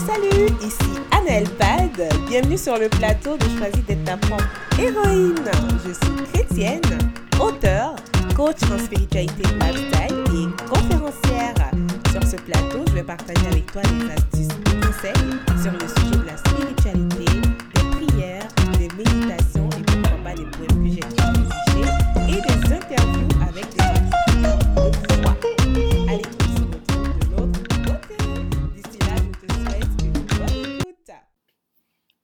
Salut, ici Annelle Pad. Bienvenue sur le plateau de Choisis d'être ta propre héroïne. Je suis chrétienne, auteure, coach en spiritualité lifestyle et conférencière. Sur ce plateau, je vais partager avec toi des astuces et conseils sur le sujet de la spiritualité,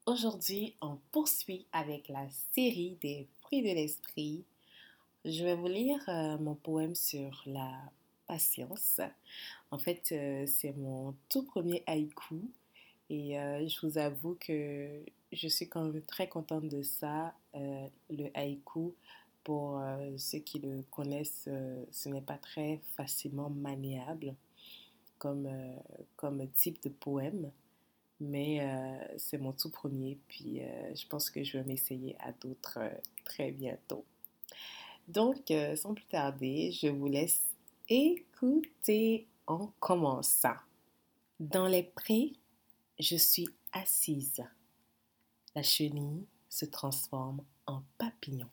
Aujourd'hui, on poursuit avec la série des fruits de l'esprit. Je vais vous lire euh, mon poème sur la patience. En fait, euh, c'est mon tout premier haïku et euh, je vous avoue que je suis quand même très contente de ça. Le haïku, pour ceux qui le connaissent, ce n'est pas très facilement maniable comme, comme type de poème, mais euh, c'est mon tout premier, puis euh, je pense que je vais m'essayer à d'autres euh, très bientôt. Donc, sans plus tarder, je vous laisse écouter en commençant. Dans les prés, je suis assise. La chenille se transforme en papillon.